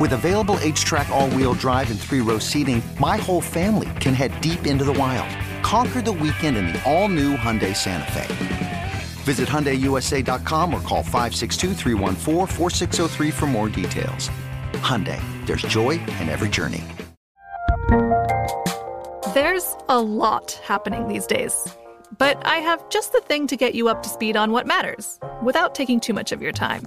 With available HTRAC, all wheel drive, and three row seating, my whole family can head deep into the wild. Conquer the weekend in the all new Hyundai Santa Fe. Visit HyundaiUSA.com or call 562 for more details. Hyundai, there's joy in every journey. There's a lot happening these days. But I have just the thing to get you up to speed on what matters without taking too much of your time.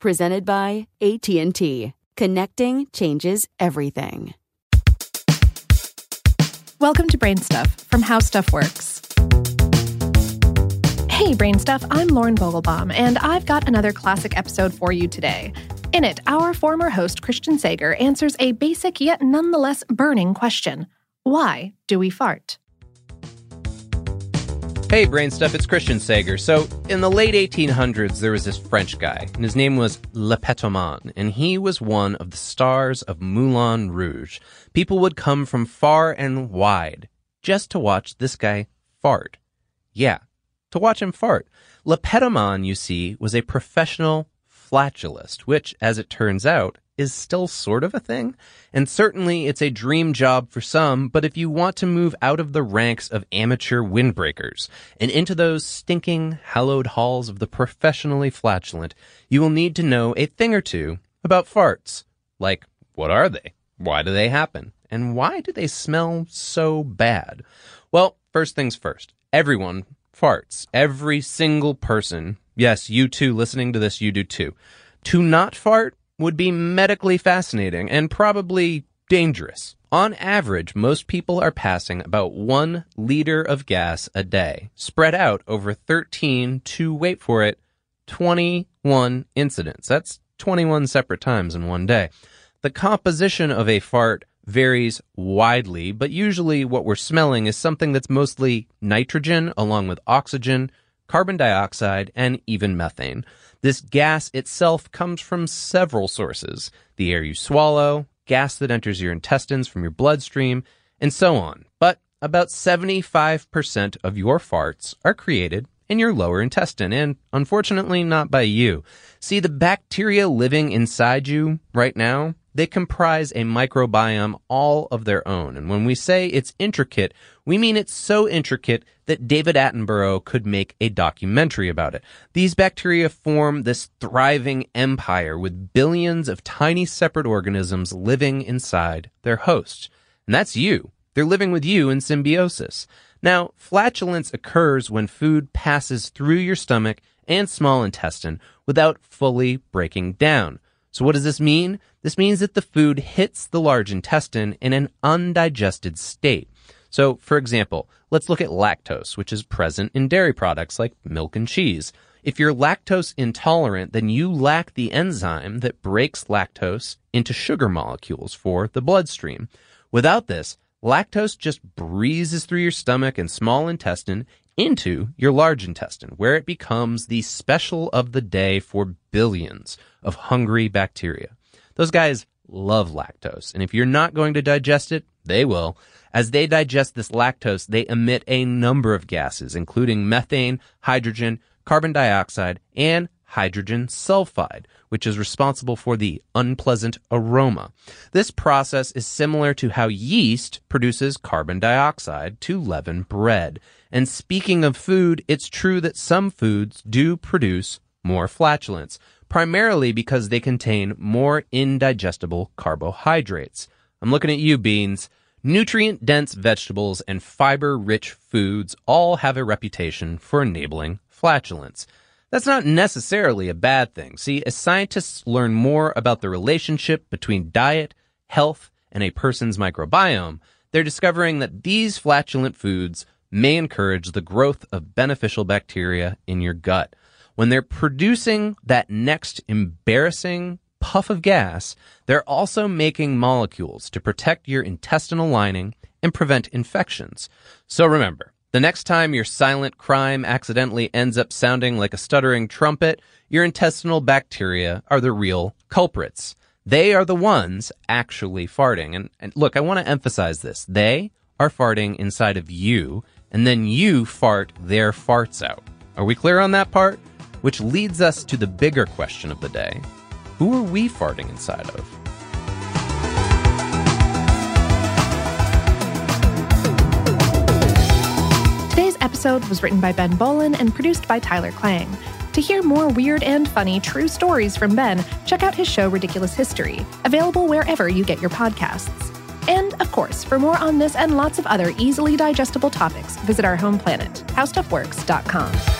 presented by AT&T. Connecting changes everything. Welcome to Brain Stuff from How Stuff Works. Hey, Brain Stuff, I'm Lauren Vogelbaum, and I've got another classic episode for you today. In it, our former host, Christian Sager, answers a basic yet nonetheless burning question Why do we fart? Hey, Brain Stuff, it's Christian Sager. So, in the late 1800s, there was this French guy, and his name was Le Pétomane, and he was one of the stars of Moulin Rouge. People would come from far and wide just to watch this guy fart. Yeah, to watch him fart. Le Pétomane, you see, was a professional flatulist, which, as it turns out, is still sort of a thing. And certainly it's a dream job for some, but if you want to move out of the ranks of amateur windbreakers and into those stinking, hallowed halls of the professionally flatulent, you will need to know a thing or two about farts. Like, what are they? Why do they happen? And why do they smell so bad? Well, first things first. Everyone farts. Every single person. Yes, you too, listening to this, you do too. To not fart would be medically fascinating and probably dangerous. On average, most people are passing about one liter of gas a day, spread out over 13 to, wait for it, 21 incidents. That's 21 separate times in one day. The composition of a fart varies widely, but usually what we're smelling is something that's mostly nitrogen along with oxygen, carbon dioxide, and even methane. This gas itself comes from several sources the air you swallow, gas that enters your intestines from your bloodstream, and so on. But about 75% of your farts are created in your lower intestine, and unfortunately not by you. See, the bacteria living inside you right now they comprise a microbiome all of their own. And when we say it's intricate, we mean it's so intricate that David Attenborough could make a documentary about it. These bacteria form this thriving empire with billions of tiny separate organisms living inside their host. And that's you. They're living with you in symbiosis. Now, flatulence occurs when food passes through your stomach and small intestine without fully breaking down. So what does this mean? This means that the food hits the large intestine in an undigested state. So, for example, let's look at lactose, which is present in dairy products like milk and cheese. If you're lactose intolerant, then you lack the enzyme that breaks lactose into sugar molecules for the bloodstream. Without this, lactose just breezes through your stomach and small intestine into your large intestine, where it becomes the special of the day for billions of hungry bacteria. Those guys love lactose, and if you're not going to digest it, they will. As they digest this lactose, they emit a number of gases, including methane, hydrogen, carbon dioxide, and hydrogen sulfide, which is responsible for the unpleasant aroma. This process is similar to how yeast produces carbon dioxide to leaven bread. And speaking of food, it's true that some foods do produce more flatulence, primarily because they contain more indigestible carbohydrates. I'm looking at you, beans. Nutrient dense vegetables and fiber rich foods all have a reputation for enabling flatulence. That's not necessarily a bad thing. See, as scientists learn more about the relationship between diet, health, and a person's microbiome, they're discovering that these flatulent foods may encourage the growth of beneficial bacteria in your gut. When they're producing that next embarrassing puff of gas, they're also making molecules to protect your intestinal lining and prevent infections. So remember, the next time your silent crime accidentally ends up sounding like a stuttering trumpet, your intestinal bacteria are the real culprits. They are the ones actually farting. And, and look, I want to emphasize this. They are farting inside of you, and then you fart their farts out. Are we clear on that part? Which leads us to the bigger question of the day. Who are we farting inside of? Episode was written by Ben Bowlin and produced by Tyler Klang. To hear more weird and funny true stories from Ben, check out his show Ridiculous History, available wherever you get your podcasts. And of course, for more on this and lots of other easily digestible topics, visit our home planet, howstuffworks.com.